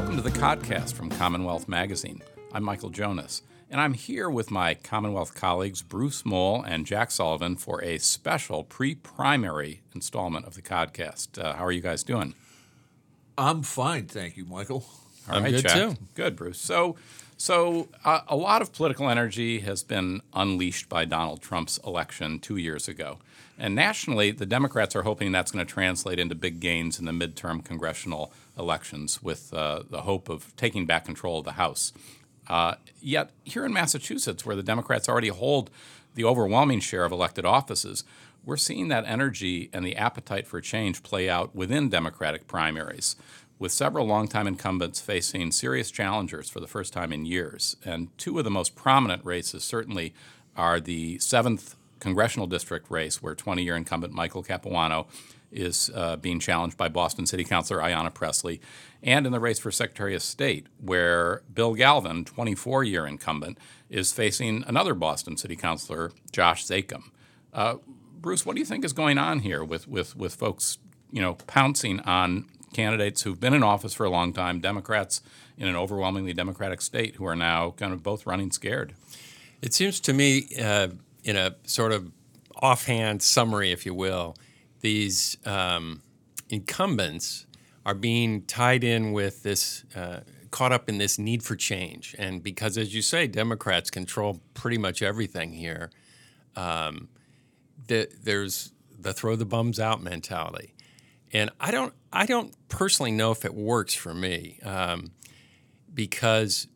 Welcome to the Codcast from Commonwealth Magazine. I'm Michael Jonas, and I'm here with my Commonwealth colleagues Bruce Mohl and Jack Sullivan for a special pre primary installment of the Codcast. Uh, how are you guys doing? I'm fine, thank you, Michael. All I'm right, good, Jack. too. Good, Bruce. So, so uh, a lot of political energy has been unleashed by Donald Trump's election two years ago, and nationally, the Democrats are hoping that's going to translate into big gains in the midterm congressional elections, with uh, the hope of taking back control of the House. Uh, yet, here in Massachusetts, where the Democrats already hold the overwhelming share of elected offices, we're seeing that energy and the appetite for change play out within Democratic primaries, with several longtime incumbents facing serious challengers for the first time in years. And two of the most prominent races certainly are the 7th congressional district race, where 20 year incumbent Michael Capuano is uh, being challenged by Boston City Councilor Ayanna Pressley, and in the race for Secretary of State, where Bill Galvin, 24 year incumbent, is facing another Boston City Councilor, Josh Zakim. Uh, Bruce, what do you think is going on here with, with, with folks, you know, pouncing on candidates who've been in office for a long time, Democrats in an overwhelmingly Democratic state, who are now kind of both running scared? It seems to me, uh, in a sort of offhand summary, if you will, these um, incumbents are being tied in with this, uh, caught up in this need for change. And because, as you say, Democrats control pretty much everything here, um, the, there's the throw the bums out mentality. And I don't, I don't personally know if it works for me um, because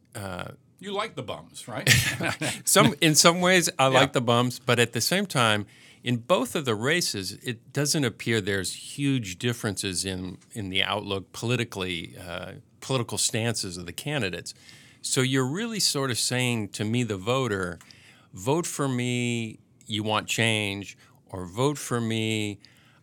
You like the bums, right? some in some ways I like the bums, but at the same time, in both of the races, it doesn't appear there's huge differences in in the outlook politically, uh, political stances of the candidates. So you're really sort of saying to me, the voter, vote for me. You want change, or vote for me.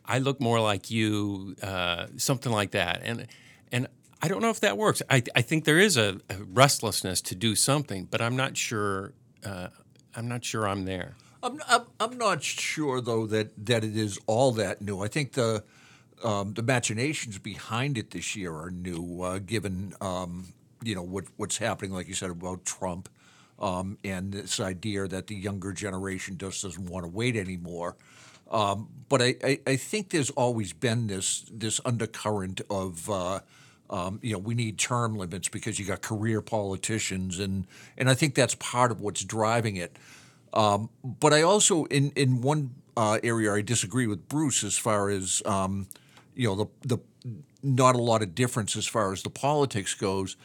I look more like you, uh, something like that, and and I don't know if that works. I, I think there is a, a restlessness to do something, but I'm not sure. Uh, I'm not sure I'm there. I'm, I'm, I'm not sure though that, that it is all that new. I think the um, the machinations behind it this year are new, uh, given um, you know what what's happening, like you said about Trump, um, and this idea that the younger generation just doesn't want to wait anymore. Um, but I, I, I think there's always been this this undercurrent of uh, um, you know we need term limits because you got career politicians and and I think that's part of what's driving it. Um, but I also in in one uh, area I disagree with Bruce as far as um, you know the the not a lot of difference as far as the politics goes.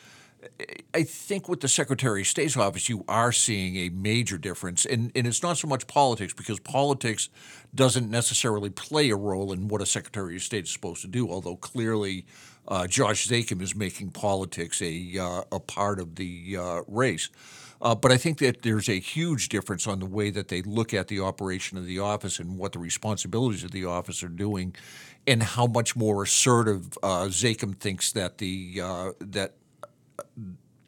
I think with the Secretary of State's office, you are seeing a major difference, and and it's not so much politics because politics doesn't necessarily play a role in what a Secretary of State is supposed to do. Although clearly, uh, Josh Zakim is making politics a uh, a part of the uh, race. Uh, but I think that there's a huge difference on the way that they look at the operation of the office and what the responsibilities of the office are doing, and how much more assertive uh, Zakim thinks that the uh, that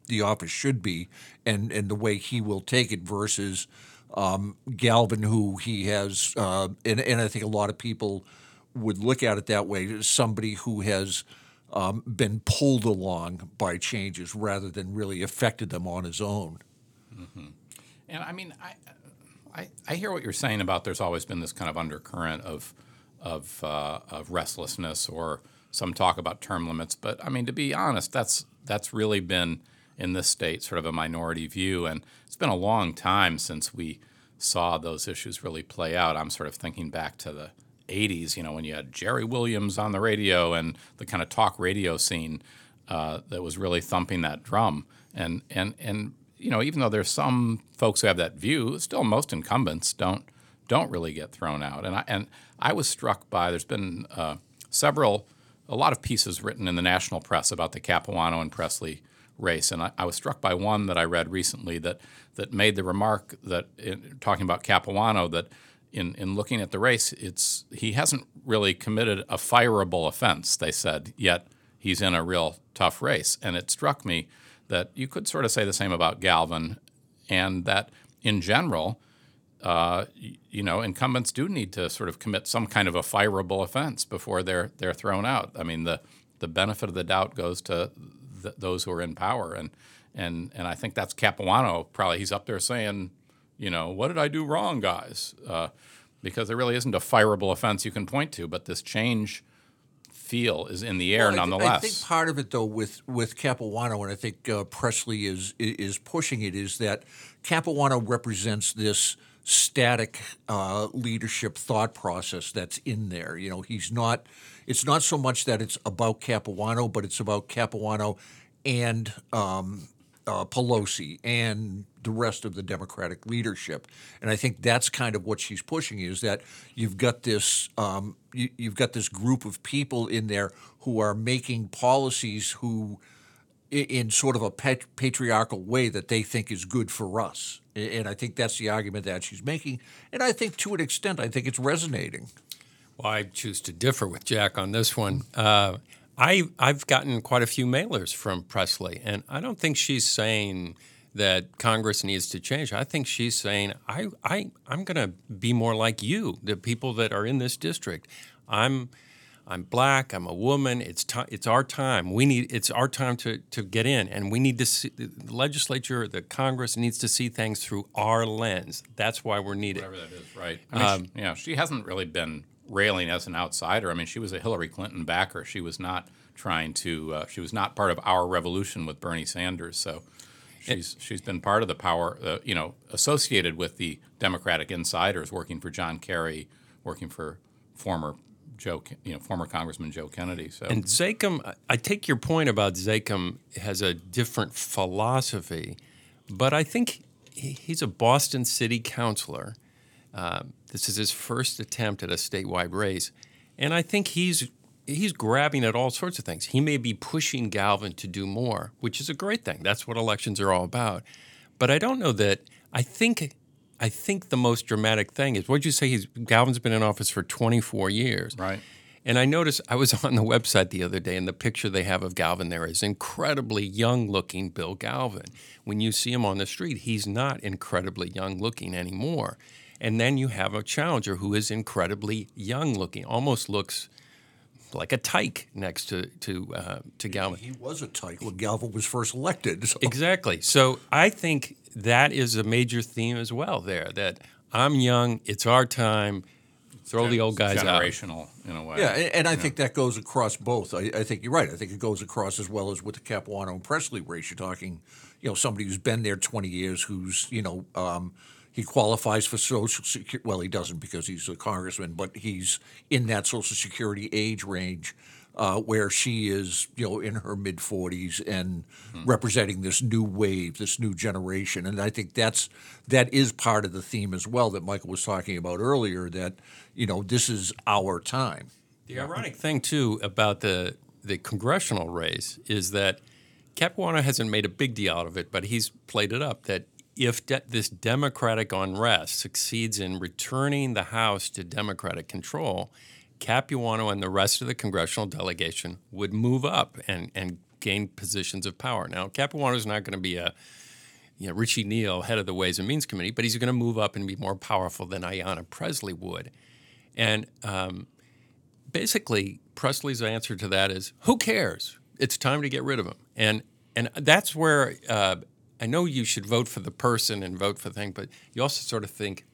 the office should be, and and the way he will take it versus um, Galvin, who he has, uh, and and I think a lot of people would look at it that way, somebody who has. Um, been pulled along by changes rather than really affected them on his own. And I mean, I, I, I hear what you're saying about there's always been this kind of undercurrent of, of, uh, of restlessness or some talk about term limits. But I mean, to be honest, that's that's really been in this state sort of a minority view, and it's been a long time since we saw those issues really play out. I'm sort of thinking back to the 80s, you know, when you had Jerry Williams on the radio and the kind of talk radio scene uh, that was really thumping that drum. And and and you know, even though there's some folks who have that view, still most incumbents don't don't really get thrown out. And I and I was struck by there's been uh, several a lot of pieces written in the national press about the Capuano and Pressley race, and I, I was struck by one that I read recently that that made the remark that in, talking about Capuano that in, in looking at the race, it's he hasn't really committed a fireable offense. They said yet he's in a real tough race, and it struck me that you could sort of say the same about Galvin, and that in general, uh, you know, incumbents do need to sort of commit some kind of a fireable offense before they're they're thrown out. I mean, the the benefit of the doubt goes to th- those who are in power, and and and I think that's Capuano. Probably he's up there saying, you know, what did I do wrong, guys? Uh, because there really isn't a fireable offense you can point to, but this change feel is in the air Well, I nonetheless. I think part of it, though, with with Capuano, and I think uh, Pressley is is pushing it, is that Capuano represents this static uh, leadership thought process that's in there. You know, he's not. It's not so much that it's about Capuano, but it's about Capuano and um, uh, Pelosi and the rest of the Democratic leadership. And I think that's kind of what she's pushing is that you've got this um, you, you've got this group of people in there who are making policies who in sort of a pat- patriarchal way that they think is good for us. And I think that's the argument that she's making. And I think to an extent, I think it's resonating. Well, I choose to differ with Jack on this one. Uh, I I've gotten quite a few mailers from Pressley, and I don't think she's saying that Congress needs to change. I think she's saying I I I'm going to be more like you, the people that are in this district. I'm I'm black. I'm a woman. It's time. It's our time. We need. It's our time to to get in, and we need to. See, the legislature, the Congress needs to see things through our lens. That's why we're needed. Whatever that is, right? I mean, Um, she, yeah, she hasn't really been railing as an outsider. I mean, she was a Hillary Clinton backer. She was not trying to. Uh, she was not part of our revolution with Bernie Sanders. So she's she's been part of the power. Uh, you know, associated with the Democratic insiders, working for John Kerry, working for former Joe, you know, former Congressman Joe Kennedy. So And Zakim, I- take your point about Zakim has a different philosophy, but I think he's a Boston city councilor. Uh, this is his first attempt at a statewide race, and I think he's he's grabbing at all sorts of things. He may be pushing Galvin to do more, which is a great thing. That's what elections are all about. But I don't know that. I think I think the most dramatic thing is what did you say? He's Galvin's been in office for 24 years. right. And I noticed I was on the website the other day, and the picture they have of Galvin there is incredibly young looking Bill Galvin. When you see him on the street, he's not incredibly young looking anymore. And then you have a challenger who is incredibly young looking, almost looks like a tyke next to to uh, to Galvin. He was a tyke when Galvin was first elected. So. Exactly. So I think that is a major theme as well. There, that I'm young, it's our time. Throw the old guys out. generational in a way. Yeah, and, and I think that goes across both. I, I think you're right. I think it goes across as well as with the Capuano and Pressley race. You're talking, you know, somebody who's been there 20 years, who's, you know, um, he qualifies for Social Security. Well, he doesn't because he's a congressman, but he's in that Social Security age range uh, where she is, you know, in her mid 40s and representing this new wave, this new generation. And I think that's that is part of the theme as well that Michael was talking about earlier. That you know, this is our time. The ironic thing too about the the congressional race is that Capuano hasn't made a big deal out of it, but he's played it up that if de- this Democratic unrest succeeds in returning the House to Democratic control, Capuano and the rest of the congressional delegation would move up and, and gain positions of power. Now, Capuano is not going to be a you know, Richie Neal, head of the Ways and Means Committee, but he's going to move up and be more powerful than Ayanna Pressley would. And um, basically, Pressley's answer to that is, "Who cares? It's time to get rid of him." And and that's where uh, I know you should vote for the person and vote for the thing, but you also sort of think,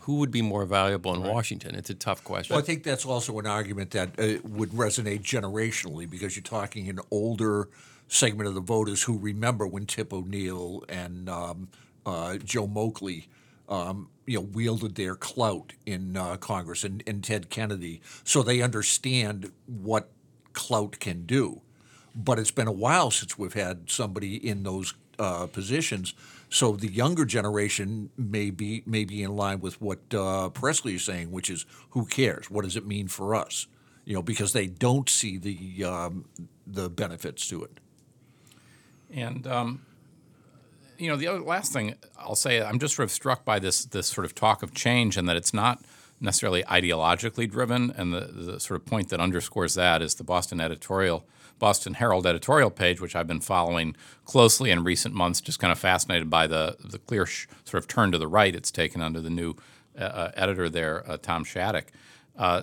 who would be more valuable in Washington? It's a tough question. Well, I think that's also an argument that uh, would resonate generationally because you're talking an older segment of the voters who remember when Tip O'Neill and um, uh, Joe Moakley, um, you know, wielded their clout in uh, Congress and, and Ted Kennedy, so they understand what clout can do. But it's been a while since we've had somebody in those uh, positions. So the younger generation may be may be in line with what uh, Pressley is saying, which is who cares? What does it mean for us? You know, because they don't see the um, the benefits to it. And um, you know, the other last thing I'll say, I'm just sort of struck by this this sort of talk of change, and that it's not necessarily ideologically driven. And the, the sort of point that underscores that is the Boston editorial, Boston Herald editorial page, which I've been following closely in recent months. Just kind of fascinated by the the clear sh- sort of turn to the right it's taken under the new uh, uh, editor there, uh, Tom Shattuck. Uh,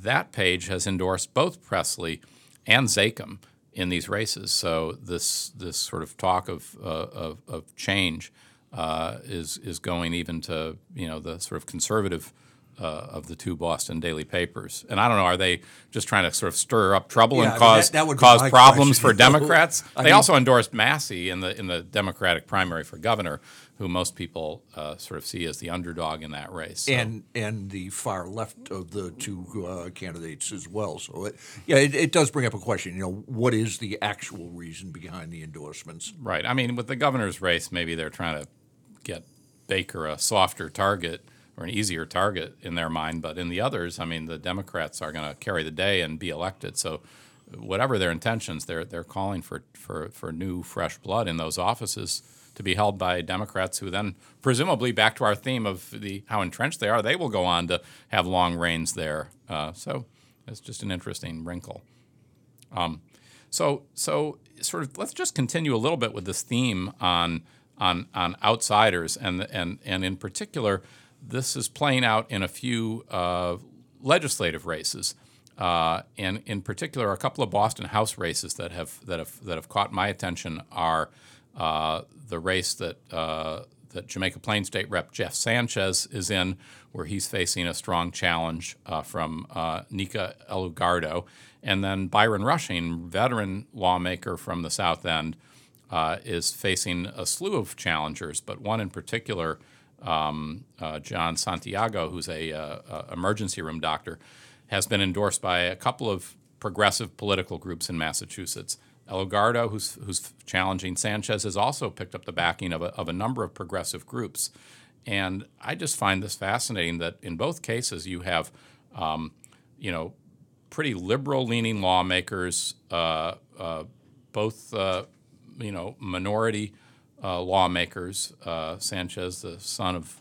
that page has endorsed both Pressley and Zakim in these races. So this this sort of talk of uh, of, of change uh, is is going even to you know the sort of conservative. Uh, of the two Boston daily papers, and I don't know, are they just trying to sort of stir up trouble Yeah, I and mean, cause that- that would cause problems question, for? Democrats? They mean- also endorsed Massie in the in the Democratic primary for governor, who most people uh, sort of see as the underdog in that race. So- and and the far left of the two uh, candidates as well. So it, yeah, it, it does bring up a question. You know, what is the actual reason behind the endorsements? Right. I mean, with the governor's race, maybe they're trying to get Baker a softer target or an easier target in their mind. But in the others, I mean, the Democrats are going to carry the day and be elected. So, whatever their intentions, they're they're calling for for for new, fresh blood in those offices to be held by Democrats who then, presumably, back to our theme of the how entrenched they are, they will go on to have long reigns there. Uh, so, it's just an interesting wrinkle. Um, So, so sort of let's just continue a little bit with this theme on on on outsiders, and and and in particular, this is playing out in a few uh, legislative races, uh, and in particular, a couple of Boston House races that have that have that have caught my attention are uh, the race that. Uh, that Jamaica Plain State Rep Jeff Sanchez is in, where he's facing a strong challenge uh, from uh, Nika Elugardo. And then Byron Rushing, veteran lawmaker from the South End, is facing a slew of challengers, but one in particular, um, uh, Jon Santiago, who's a, uh, uh, emergency room doctor, has been endorsed by a couple of progressive political groups in Massachusetts. Elugardo, who's, who's challenging Sanchez, has also picked up the backing of a, of a number of progressive groups. And I just find this fascinating that in both cases you have, um, you know, pretty liberal leaning lawmakers, uh, uh, both, uh, you know, minority lawmakers. Uh, Sanchez, the son of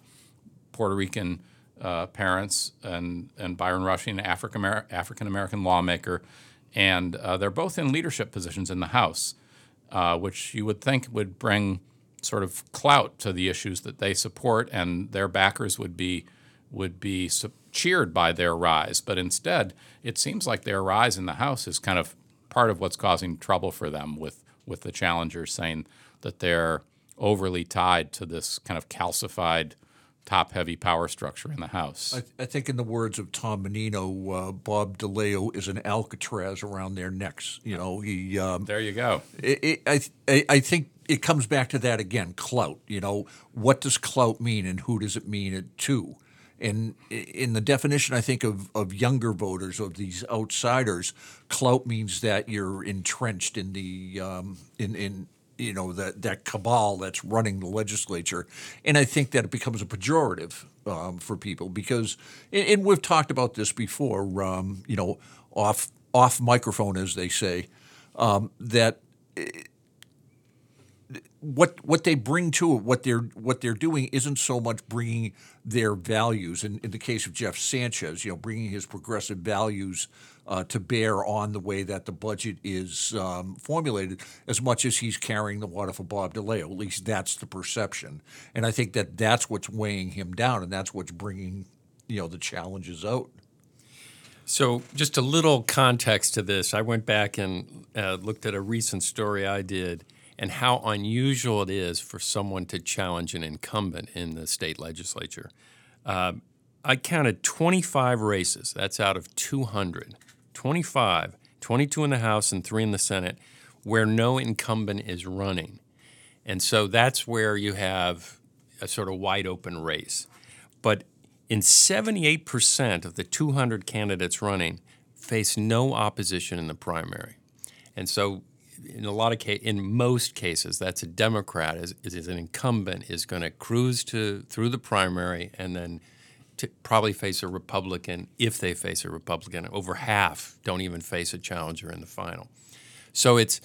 Puerto Rican uh, parents, and, and Byron Rushing, an African American lawmaker. And uh, they're both in leadership positions in the House, uh, which you would think would bring sort of clout to the issues that they support, and their backers would be would be cheered by their rise. But instead, it seems like their rise in the House is kind of part of what's causing trouble for them with with the challengers saying that they're overly tied to this kind of calcified top heavy power structure in the House. I, I think, in the words of Tom Menino, uh, Bob DeLeo is an Alcatraz around their necks. You know, he. Um, there you go. it, it, I, I I think it comes back to that again. Clout. You know, what does clout mean, and who does it mean it to? And in the definition, I think of, of younger voters, of these outsiders, clout means that you're entrenched in the um, in in you know that that cabal that's running the legislature, and I think that it becomes a pejorative um, for people because, and, and we've talked about this before. Um, you know, off off microphone, as they say, um, that what what they bring to it, what they're what they're doing, isn't so much bringing their values. In, in the case of Jeff Sanchez, you know, bringing his progressive values uh, to bear on the way that the budget is um, formulated, as much as he's carrying the water for Bob DeLeo. At least that's the perception, and I think that that's what's weighing him down, and that's what's bringing you know the challenges out. So, just a little context to this. I went back and uh, looked at a recent story I did and how unusual it is for someone to challenge an incumbent in the state legislature. Uh, I counted 25 races, that's out of 200. 25, 22 in the House and three in the Senate, where no incumbent is running. And so that's where you have a sort of wide open race. But in 78% of the 200 candidates running, face no opposition in the primary. And so in a lot of case, in most cases, that's a Democrat is, is an incumbent is going to cruise to through the primary and then to probably face a Republican if they face a Republican. Over half don't even face a challenger in the final. So it's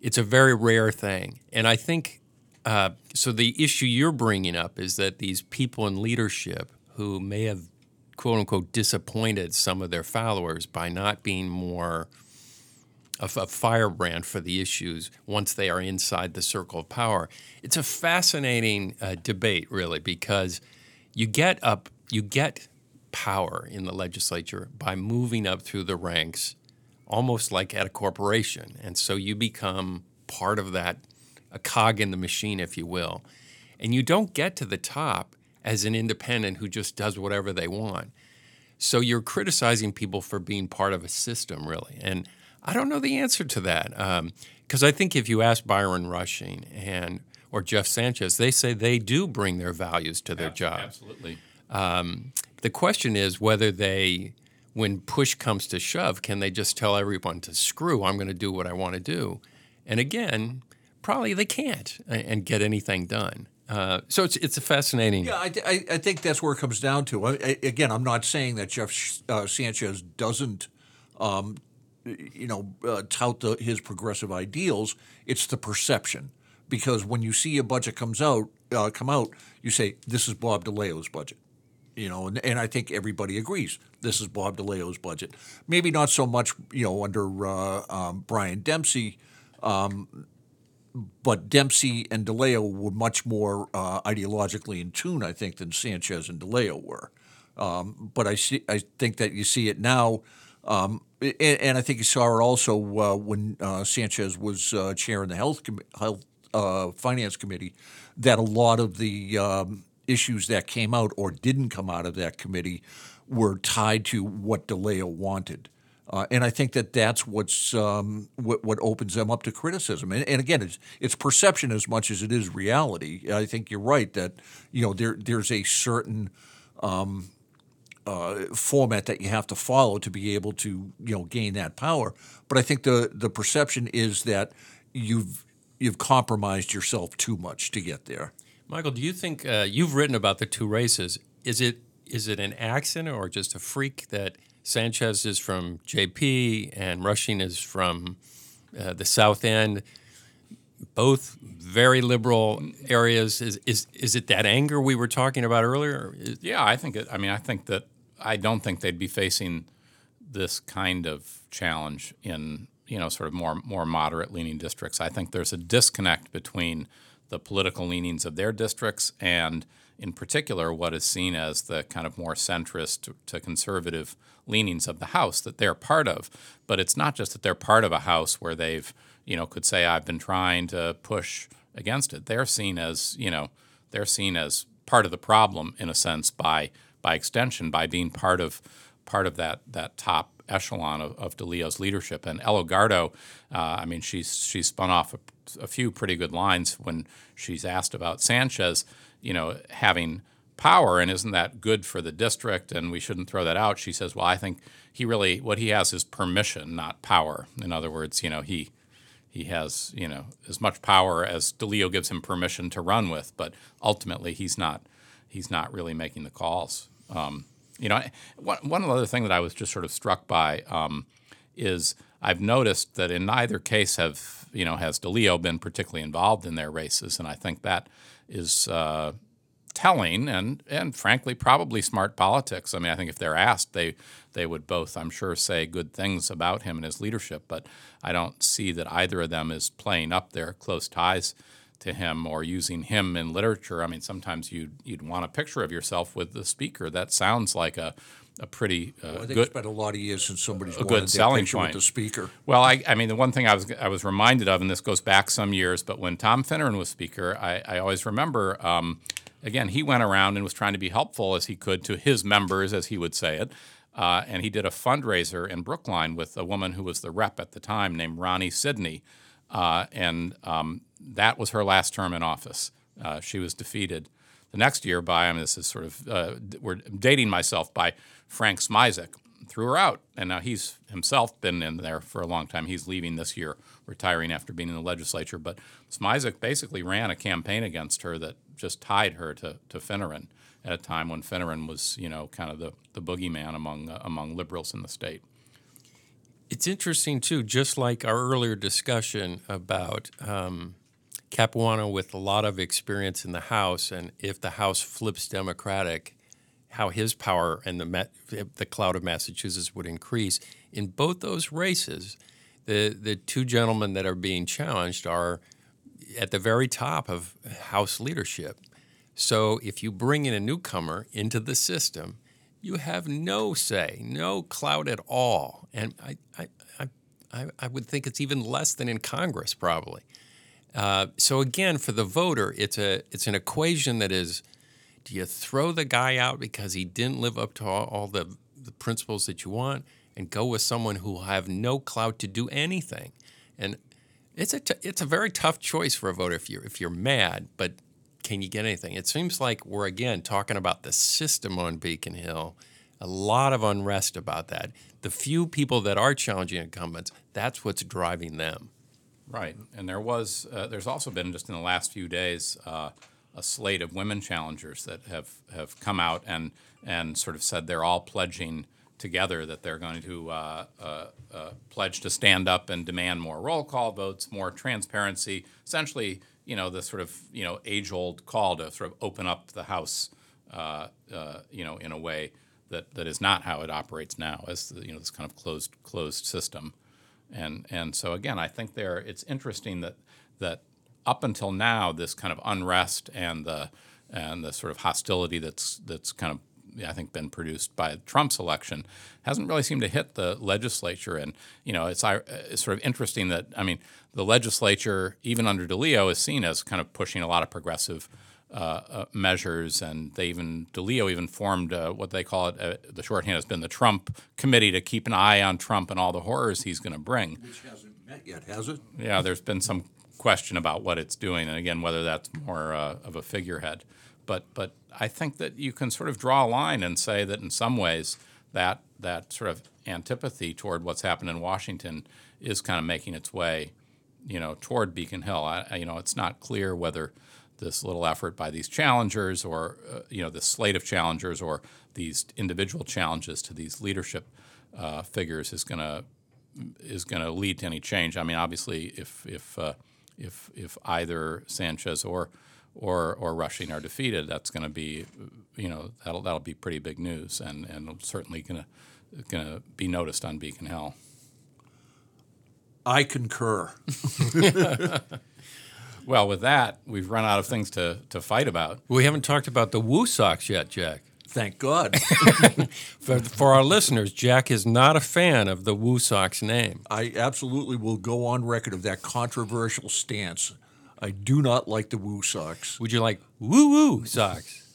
it's a very rare thing, and I think uh, so. The issue you're bringing up is that these people in leadership who may have quote unquote disappointed some of their followers by not being more of a firebrand for the issues once they are inside the circle of power. It's a fascinating uh, debate, really, because you get up, you get power in the legislature by moving up through the ranks almost like at a corporation. And so you become part of that, a cog in the machine, if you will. And you don't get to the top as an independent who just does whatever they want. So you're criticizing people for being part of a system, really. And I don't know the answer to that. Because um, I think if you ask Byron Rushing and or Jeff Sanchez, they say they do bring their values to their job. Absolutely. Um, the question is whether they, when push comes to shove, can they just tell everyone to screw? I'm going to do what I want to do, and again, probably they can't and get anything done. Uh, so it's it's a fascinating. Yeah, I, I, I, think that's where it comes down to. I, again, I'm not saying that Jeff uh, Sanchez doesn't, um, you know, uh, tout the, his progressive ideals. It's the perception because when you see a budget comes out, uh, come out, you say this is Bob DeLeo's budget you know, and, and I think everybody agrees this is Bob DeLeo's budget. Maybe not so much, you know, under uh, um, Brian Dempsey, um, but Dempsey and DeLeo were much more uh, ideologically in tune, I think, than Sanchez and DeLeo were. Um, but I see, I think that you see it now, um, and, and, I think you saw it also uh, when uh, Sanchez was uh, chairing the health com- health uh, finance committee, that a lot of the um, issues that came out or didn't come out of that committee were tied to what DeLeo wanted. Uh, and I think that that's what's um, what, what, opens them up to criticism. And, and, again, it's it's perception as much as it is reality. I think you're right that you know there there's a certain um, uh, format that you have to follow to be able to you know gain that power. But I think the the perception is that you've you've compromised yourself too much to get there. Michael, do you think uh, you've written about the two races? Is it is it an accident or just a freak that Sanchez is from JP and Rushing is from uh, the South End? Both very liberal areas. Is, is is it that anger we were talking about earlier? Yeah, I think it. I mean, I think that I don't think they'd be facing this kind of challenge in you know sort of more more moderate leaning districts. I think there's a disconnect between the political leanings of their districts and in particular what is seen as the kind of more centrist to conservative leanings of the house that they're part of. But it's not just that they're part of a house where they've you know could say i've been trying to push against it. They're seen as you know they're seen as part of the problem in a sense by by extension by being part of part of that that top echelon of, of DeLeo's leadership. And Elugardo, uh, I mean, she's she's spun off a, a, few pretty good lines when she's asked about Sanchez, you know, having power and isn't that good for the district and we shouldn't throw that out. She says, well, I think he really what he has is permission, not power. In other words, you know, he he has you know as much power as DeLeo gives him permission to run with, but ultimately he's not he's not really making the calls. Um, you know, one, one other thing that I was just sort of struck by um, is I've noticed that in neither case have you know has DeLeo been particularly involved in their races, and I think that is uh, telling and and frankly probably smart politics. I mean, I think if they're asked, they they would both, I'm sure, say good things about him and his leadership, but I don't see that either of them is playing up their close ties to him or using him in literature. I mean, sometimes you'd, you'd want a picture of yourself with the speaker. That sounds like a, a pretty uh, well, I think good. It's been a lot of years since somebody's a good selling point with the speaker. Well, I, I mean, the one thing I was I was reminded of, and this goes back some years, but when Tom Finneran was speaker, I, I always remember. Um, again, he went around and was trying to be helpful as he could to his members, as he would say it. Uh, and he did a fundraiser in Brookline with a woman who was the rep at the time named Ronnie Sidney. Uh, and um, that was her last term in office. Uh, she was defeated the next year by, I mean, this is sort of, uh, we're dating myself, by Frank Smizik. Threw her out, and now he's himself been in there for a long time. He's leaving this year, retiring after being in the legislature. But Smizik basically ran a campaign against her that just tied her to, to Finneran at a time when Finneran was, you know, kind of the, the boogeyman among, uh, among liberals in the state. It's interesting too, just like our earlier discussion about um, Capuano with a lot of experience in the House, and if the House flips Democratic, how his power and the the cloud of Massachusetts would increase. In both those races, the the two gentlemen that are being challenged are at the very top of House leadership. So if you bring in a newcomer into the system, you have no say, no clout at all. And I, I, I, I, I would think it's even less than in Congress, probably. Uh, so again, for the voter, it's a it's an equation that is: do you throw the guy out because he didn't live up to all, all the, the principles that you want, and go with someone who will have no clout to do anything? And it's a t- it's a very tough choice for a voter if you're if you're mad, but can you get anything? It seems like we're again talking about the system on Beacon Hill. A lot of unrest about that. The few people that are challenging incumbents, that's what's driving them. Right, and there was uh, there's also been just in the last few days uh, a slate of women challengers that have have come out and and sort of said they're all pledging together that they're going to uh, uh, uh, pledge to stand up and demand more roll call votes, more transparency. Essentially, you know, the sort of you know age old call to sort of open up the house, uh, you know, in a way that, that is not how it operates now, as you know this kind of closed closed system. And and so again, I think there it's interesting that that up until now, this kind of unrest and the and the sort of hostility that's that's kind of I think been produced by Trump's election hasn't really seemed to hit the legislature. And you know, it's, it's sort of interesting that I mean, the legislature, even under DeLeo, is seen as kind of pushing a lot of progressive uh, uh, measures, and they even DeLeo even formed uh, what they call it. Uh, the shorthand has been the Trump Committee to keep an eye on Trump and all the horrors he's going to bring. Which hasn't met yet, has it? Yeah, there's been some question about what it's doing, and again, whether that's more uh, of a figurehead. But but I think that you can sort of draw a line and say that in some ways that that sort of antipathy toward what's happened in Washington is kind of making its way, you know, toward Beacon Hill. I, you know, it's not clear whether this little effort by these challengers or uh, you know the slate of challengers or these individual challenges to these leadership uh, figures is going to is going to lead to any change. I mean, obviously, if if uh, if if either Sanchez or or or Rushing are defeated, that's going to be you know that'll that'll be pretty big news and and certainly going to going to be noticed on Beacon Hill. I concur. Well, with that, we've run out of things to, to fight about. We haven't talked about the Woo Sox yet, Jack. Thank God. For, for our listeners, Jack is not a fan of the Woo Sox name. I absolutely will go on record of that controversial stance. I do not like the Woo Sox. Would you like Woo Woo Sox?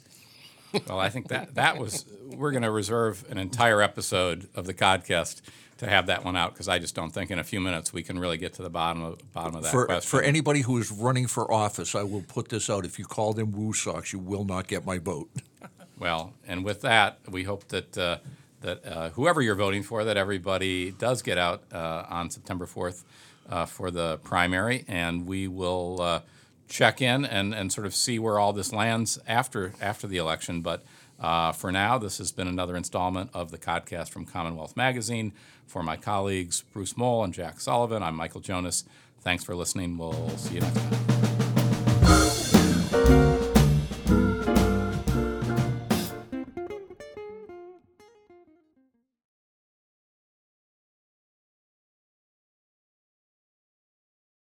Well, I think that that was we're going to reserve an entire episode of the podcast to have that one out because I just don't think in a few minutes we can really get to the bottom of bottom of that For, question. for anybody who is running for office, I will put this out. If you call them Woo Sox, you will not get my vote. Well, and with that, we hope that uh, that uh, whoever you're voting for, that everybody does get out uh, on September 4th uh, for the primary, and we will uh, check in and, and sort of see where all this lands after after the election. But uh, for now, this has been another installment of the podcast from Commonwealth Magazine. For my colleagues Bruce Mohl and Jack Sullivan, I'm Michael Jonas. Thanks for listening. We'll see you next time.